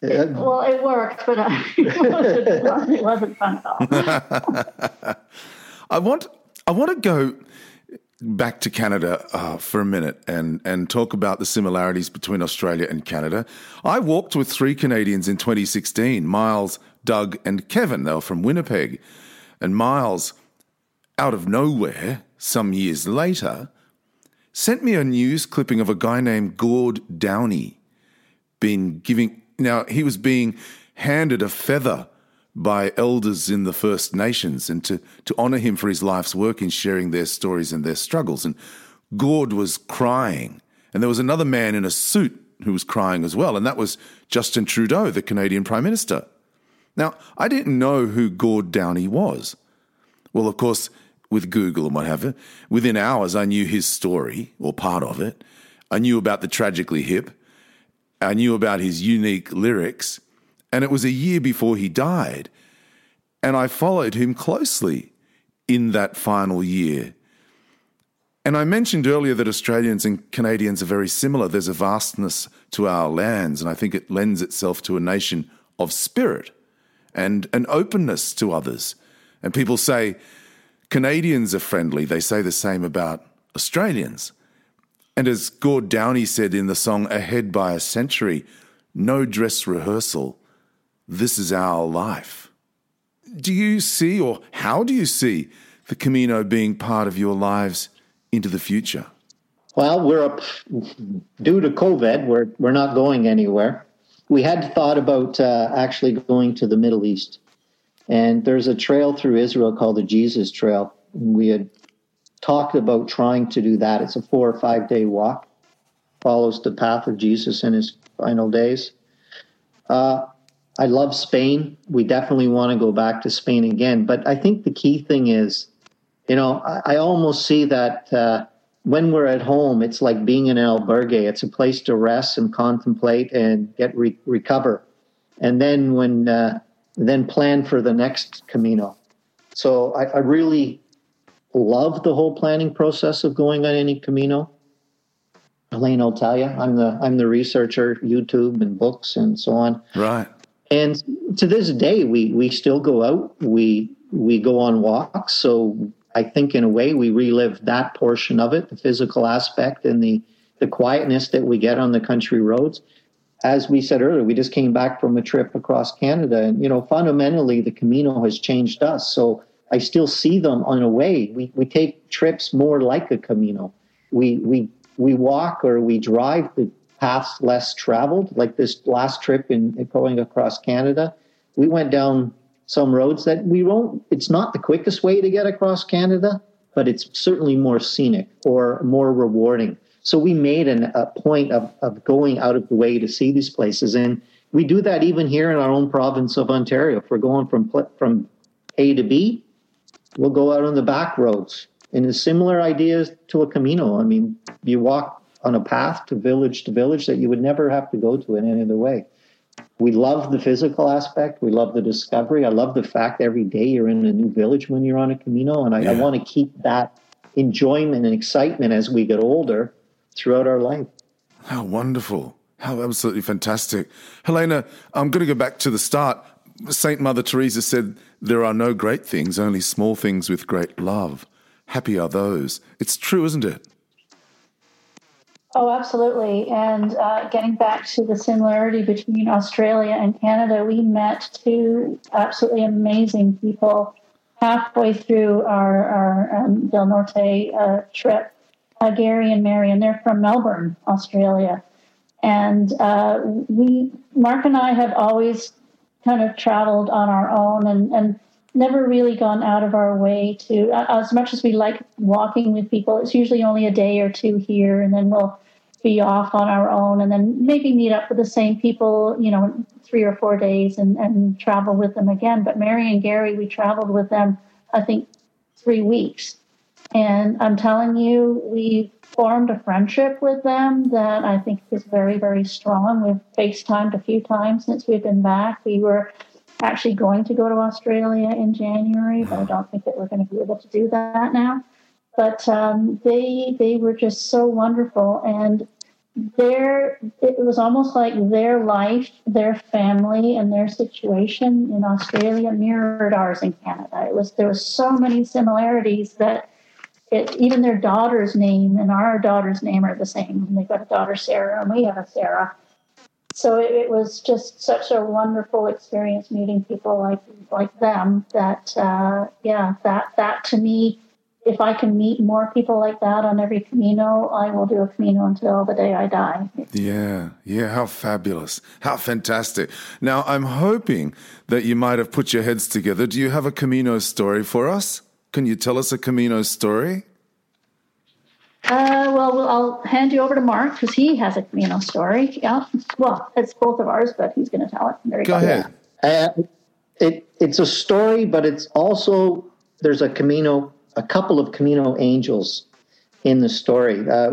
Yeah. Well, it worked, but uh, it, wasn't, fun at all. I want I want to go back to Canada uh, for a minute and and talk about the similarities between Australia and Canada. I walked with three Canadians in 2016: Miles, Doug, and Kevin. They were from Winnipeg, and Miles, out of nowhere, some years later, sent me a news clipping of a guy named Gord Downie being giving now he was being handed a feather by elders in the First Nations and to, to honor him for his life's work in sharing their stories and their struggles. And Gord was crying. And there was another man in a suit who was crying as well, and that was Justin Trudeau, the Canadian Prime Minister. Now, I didn't know who Gord Downie was. Well, of course, with Google and what have you. Within hours, I knew his story or part of it. I knew about the Tragically Hip. I knew about his unique lyrics. And it was a year before he died. And I followed him closely in that final year. And I mentioned earlier that Australians and Canadians are very similar. There's a vastness to our lands, and I think it lends itself to a nation of spirit and an openness to others. And people say, Canadians are friendly. They say the same about Australians. And as Gord Downie said in the song Ahead by a Century, no dress rehearsal. This is our life. Do you see, or how do you see, the Camino being part of your lives into the future? Well, we're up due to COVID. We're we're not going anywhere. We had thought about uh, actually going to the Middle East, and there's a trail through Israel called the Jesus Trail. We had talked about trying to do that. It's a four or five day walk, follows the path of Jesus in his final days. Uh, I love Spain. We definitely want to go back to Spain again. But I think the key thing is, you know, I, I almost see that uh, when we're at home, it's like being in an albergue. It's a place to rest and contemplate and get re- recover. And then when uh, then plan for the next Camino. So I, I really love the whole planning process of going on any Camino. Elaine will tell you, I'm the I'm the researcher, YouTube and books and so on. Right. And to this day, we we still go out. We we go on walks. So I think in a way we relive that portion of it, the physical aspect and the the quietness that we get on the country roads as we said earlier, we just came back from a trip across Canada, and you know, fundamentally, the Camino has changed us. So I still see them on a way. We we take trips more like a Camino. We we we walk or we drive the paths less traveled. Like this last trip in, in going across Canada, we went down some roads that we won't. It's not the quickest way to get across Canada, but it's certainly more scenic or more rewarding. So we made an, a point of, of going out of the way to see these places. And we do that even here in our own province of Ontario. If we're going from, from A to B, we'll go out on the back roads. And a similar idea to a Camino. I mean, you walk on a path to village to village that you would never have to go to in any other way. We love the physical aspect. We love the discovery. I love the fact every day you're in a new village when you're on a Camino. And I, yeah. I want to keep that enjoyment and excitement as we get older throughout our life. How wonderful. How absolutely fantastic. Helena, I'm going to go back to the start. Saint Mother Teresa said, There are no great things, only small things with great love. Happy are those. It's true, isn't it? Oh, absolutely. And uh, getting back to the similarity between Australia and Canada, we met two absolutely amazing people halfway through our, our um, Del Norte uh, trip uh, Gary and Mary, and they're from Melbourne, Australia. And uh, we, Mark and I, have always kind of traveled on our own and, and never really gone out of our way to, as much as we like walking with people, it's usually only a day or two here, and then we'll be off on our own and then maybe meet up with the same people, you know, three or four days and, and travel with them again. But Mary and Gary, we traveled with them, I think, three weeks. And I'm telling you, we formed a friendship with them that I think is very, very strong. We've FaceTimed a few times since we've been back. We were actually going to go to Australia in January, but I don't think that we're going to be able to do that now. But um, they they were just so wonderful, and their it was almost like their life, their family, and their situation in Australia mirrored ours in Canada. It was there was so many similarities that it, even their daughter's name and our daughter's name are the same. And they've got a daughter, Sarah, and we have a Sarah. So it, it was just such a wonderful experience meeting people like like them. That uh, yeah, that that to me, if I can meet more people like that on every Camino, I will do a Camino until the day I die. Yeah, yeah, how fabulous, how fantastic. Now I'm hoping that you might have put your heads together. Do you have a Camino story for us? Can you tell us a Camino story? Uh, well, I'll hand you over to Mark because he has a Camino story. Yeah. Well, it's both of ours, but he's going to tell it. There you go. Go ahead. Uh, it, it's a story, but it's also, there's a Camino, a couple of Camino angels in the story. Uh,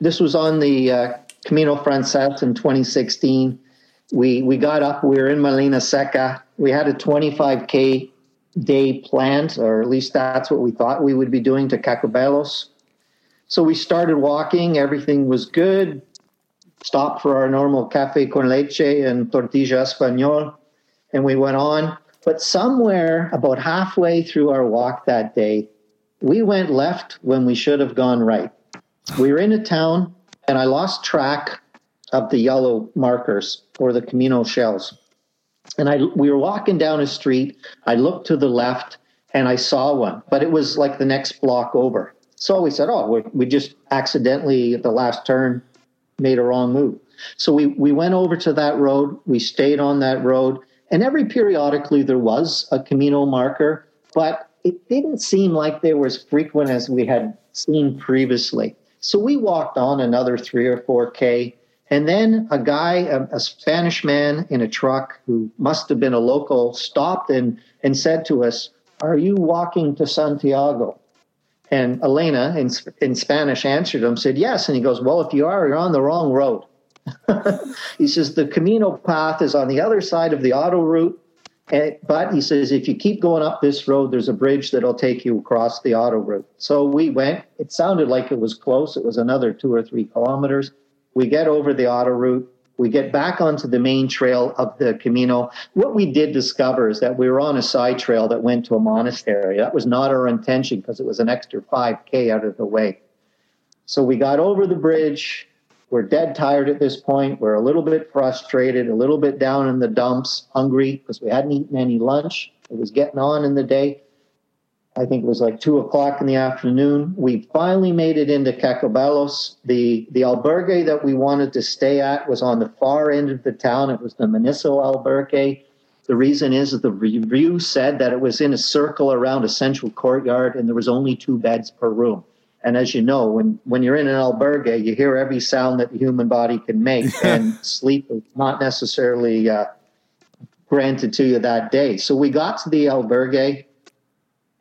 this was on the uh, Camino Frances in 2016. We, we got up, we were in Molinaseca. We had a 25K day planned, or at least that's what we thought we would be doing to Cacabelos. So we started walking, everything was good. Stopped for our normal cafe con leche and tortilla español, and we went on. But somewhere about halfway through our walk that day, we went left when we should have gone right. We were in a town, and I lost track of the yellow markers or the Camino shells. And I we were walking down a street. I looked to the left and I saw one, but it was like the next block over. So we said, "Oh, we, we just accidentally at the last turn made a wrong move." So we we went over to that road. We stayed on that road, and every periodically there was a Camino marker, but it didn't seem like they were as frequent as we had seen previously. So we walked on another three or four k, and then a guy, a, a, Spanish man in a truck who must have been a local, stopped and, and said to us, Are you walking to Santiago? And Elena in, in Spanish answered him, said, Yes. And he goes, Well, if you are, you're on the wrong road. he says, The Camino path is on the other side of the auto route. Eh, but he says, if you keep going up this road, there's a bridge that'll take you across the auto route. So we went. It sounded like it was close. It was another two or three kilometers. We get over the auto route. We get back onto the main trail of the Camino. What we did discover is that we were on a side trail that went to a monastery. That was not our intention because it was an extra 5K out of the way. So we got over the bridge. We're dead tired at this point. We're a little bit frustrated, a little bit down in the dumps, hungry because we hadn't eaten any lunch. It was getting on in the day. I think it was like two o'clock in the afternoon. We finally made it into Cacabelos. The the albergue that we wanted to stay at was on the far end of the town. It was the Miniso albergue. The reason is that the review said that it was in a circle around a central courtyard and there was only two beds per room. And as you know, when, when you're in an albergue, you hear every sound that the human body can make, and sleep is not necessarily uh, granted to you that day. So we got to the albergue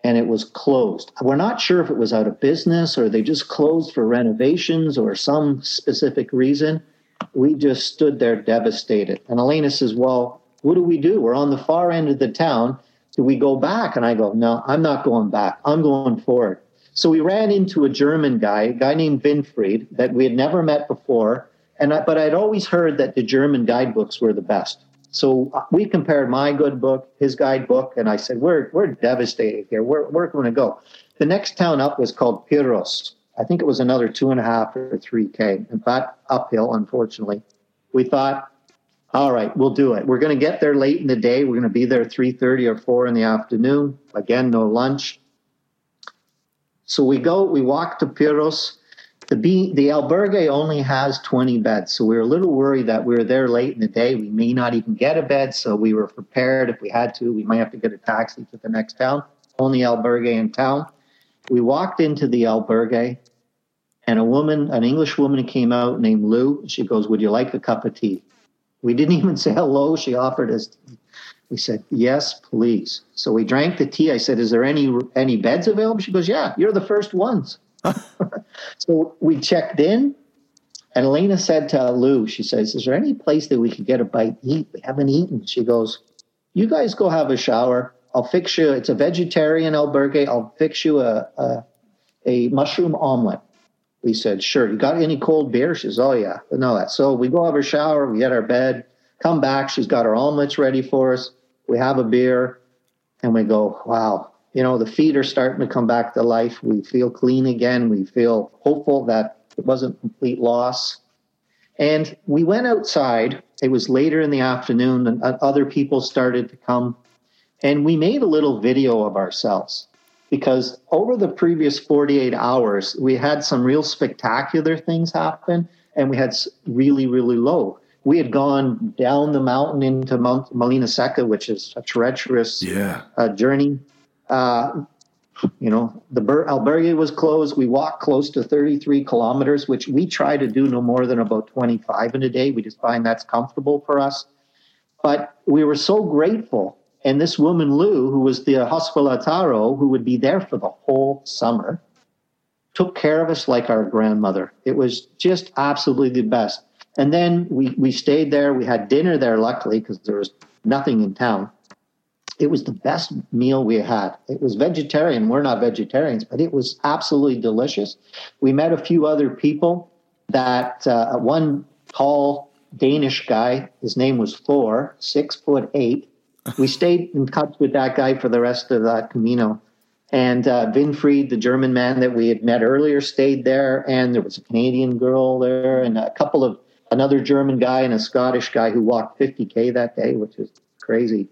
and it was closed. We're not sure if it was out of business or they just closed for renovations or some specific reason. We just stood there devastated. And Elena says, Well, what do we do? We're on the far end of the town. Do we go back? And I go, No, I'm not going back. I'm going forward. So we ran into a German guy, a guy named Winfried, that we had never met before. And I, but I'd always heard that the German guidebooks were the best. So uh, we compared my good book, his guidebook, and I said, "We're we're devastated here. Where where we going to go?" The next town up was called Pieros. I think it was another two and a half or three k. In fact, uphill. Unfortunately, we thought, "All right, we'll do it. We're going to get there late in the day. We're going to be there three thirty or four in the afternoon. Again, no lunch." So we go. We walk to Pieros the B, the albergue only has 20 beds, so we were a little worried that we were there late in the day. We may not even get a bed, so we were prepared. If we had to, we might have to get a taxi to the next town. Only albergue in town. We walked into the albergue, and a woman, an English woman, came out named Lou. She goes, "Would you like a cup of tea?" We didn't even say hello. She offered us. We said, "Yes, please." So we drank the tea. I said, "Is there any any beds available?" She goes, "Yeah, you're the first ones." so we checked in, and Elena said to Lou, she says, Is there any place that we could get a bite to eat? We haven't eaten. She goes, You guys go have a shower. I'll fix you. It's a vegetarian albergue. I'll fix you a, a, a mushroom omelet. We said, Sure. You got any cold beer? She says, Oh, yeah. No, that. so we go have a shower. We get our bed, come back. She's got her omelets ready for us. We have a beer, and we go, Wow, you know, the feet are starting to come back to life. We feel clean again. We feel hopeful that it wasn't complete loss. And we went outside. It was later in the afternoon, and other people started to come. And we made a little video of ourselves because over the previous 48 hours, we had some real spectacular things happen and we had really, really low. We had gone down the mountain into Mount Molinaseca, which is a treacherous yeah. uh, journey. Uh, you know, the Ber- albergue was closed. We walked close to 33 kilometers, which we try to do no more than about 25 in a day. We just find that's comfortable for us. But we were so grateful. And this woman, Lou, who was the hospitalero, who would be there for the whole summer, took care of us like our grandmother. It was just absolutely the best. And then we, we stayed there. We had dinner there, luckily, because there was nothing in town it was the best meal we had. It was vegetarian. We're not vegetarians, but it was absolutely delicious. We met a few other people. That uh, one tall Danish guy, his name was Thor, six foot eight. We stayed in touch with that guy for the rest of that Camino. And uh, Winfried, the German man that we had met earlier, stayed there. And there was a Canadian girl there, and a couple of another German guy and a Scottish guy who walked 50k that day, which is crazy.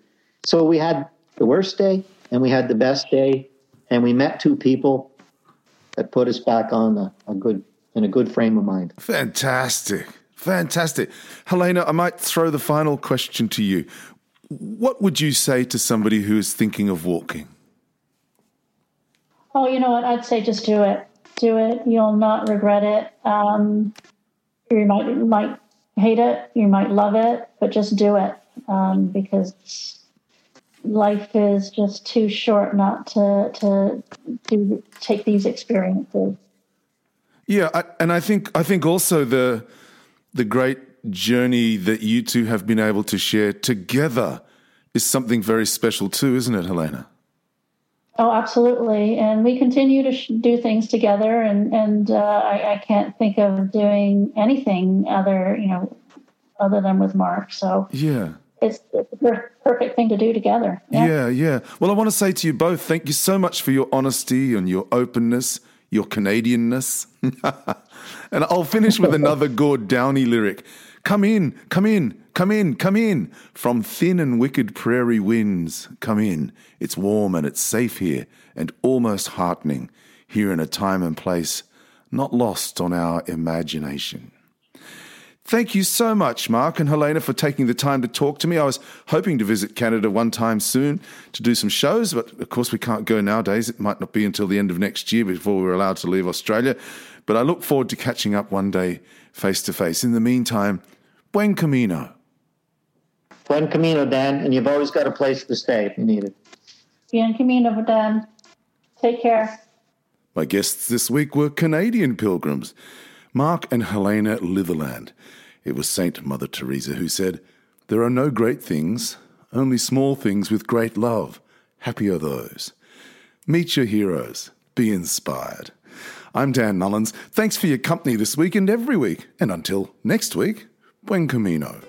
So we had the worst day and we had the best day, and we met two people that put us back on a, a good in a good frame of mind. Fantastic. Fantastic. Helena, I might throw the final question to you. What would you say to somebody who is thinking of walking? Oh, you know what? I'd say just do it. Do it. You'll not regret it. Um, you might you might hate it, you might love it, but just do it um, because life is just too short not to to to take these experiences. Yeah, I, and I think I think also the the great journey that you two have been able to share together is something very special too, isn't it, Helena? Oh, absolutely. And we continue to sh- do things together, and and uh, I, I can't think of doing anything other, you know, other than with Mark. So yeah, it's, the perfect thing to do together. Yeah. yeah, yeah. Well, I want to say to you both, thank you so much for your honesty and your openness, your Canadianness. and I'll finish with another Gord Downie lyric. Come in, come in, come in, come in. From thin and wicked prairie winds, come in. It's warm and it's safe here, and almost heartening, here in a time and place not lost on our imagination. Thank you so much, Mark and Helena, for taking the time to talk to me. I was hoping to visit Canada one time soon to do some shows, but of course we can't go nowadays. It might not be until the end of next year before we're allowed to leave Australia. But I look forward to catching up one day face to face. In the meantime, buen camino. Buen camino, Dan, and you've always got a place to stay if you need it. Bien camino, Dan. Take care. My guests this week were Canadian pilgrims. Mark and Helena Litherland. It was Saint Mother Teresa who said, There are no great things, only small things with great love. Happy are those. Meet your heroes. Be inspired. I'm Dan Mullins. Thanks for your company this week and every week. And until next week, buen camino.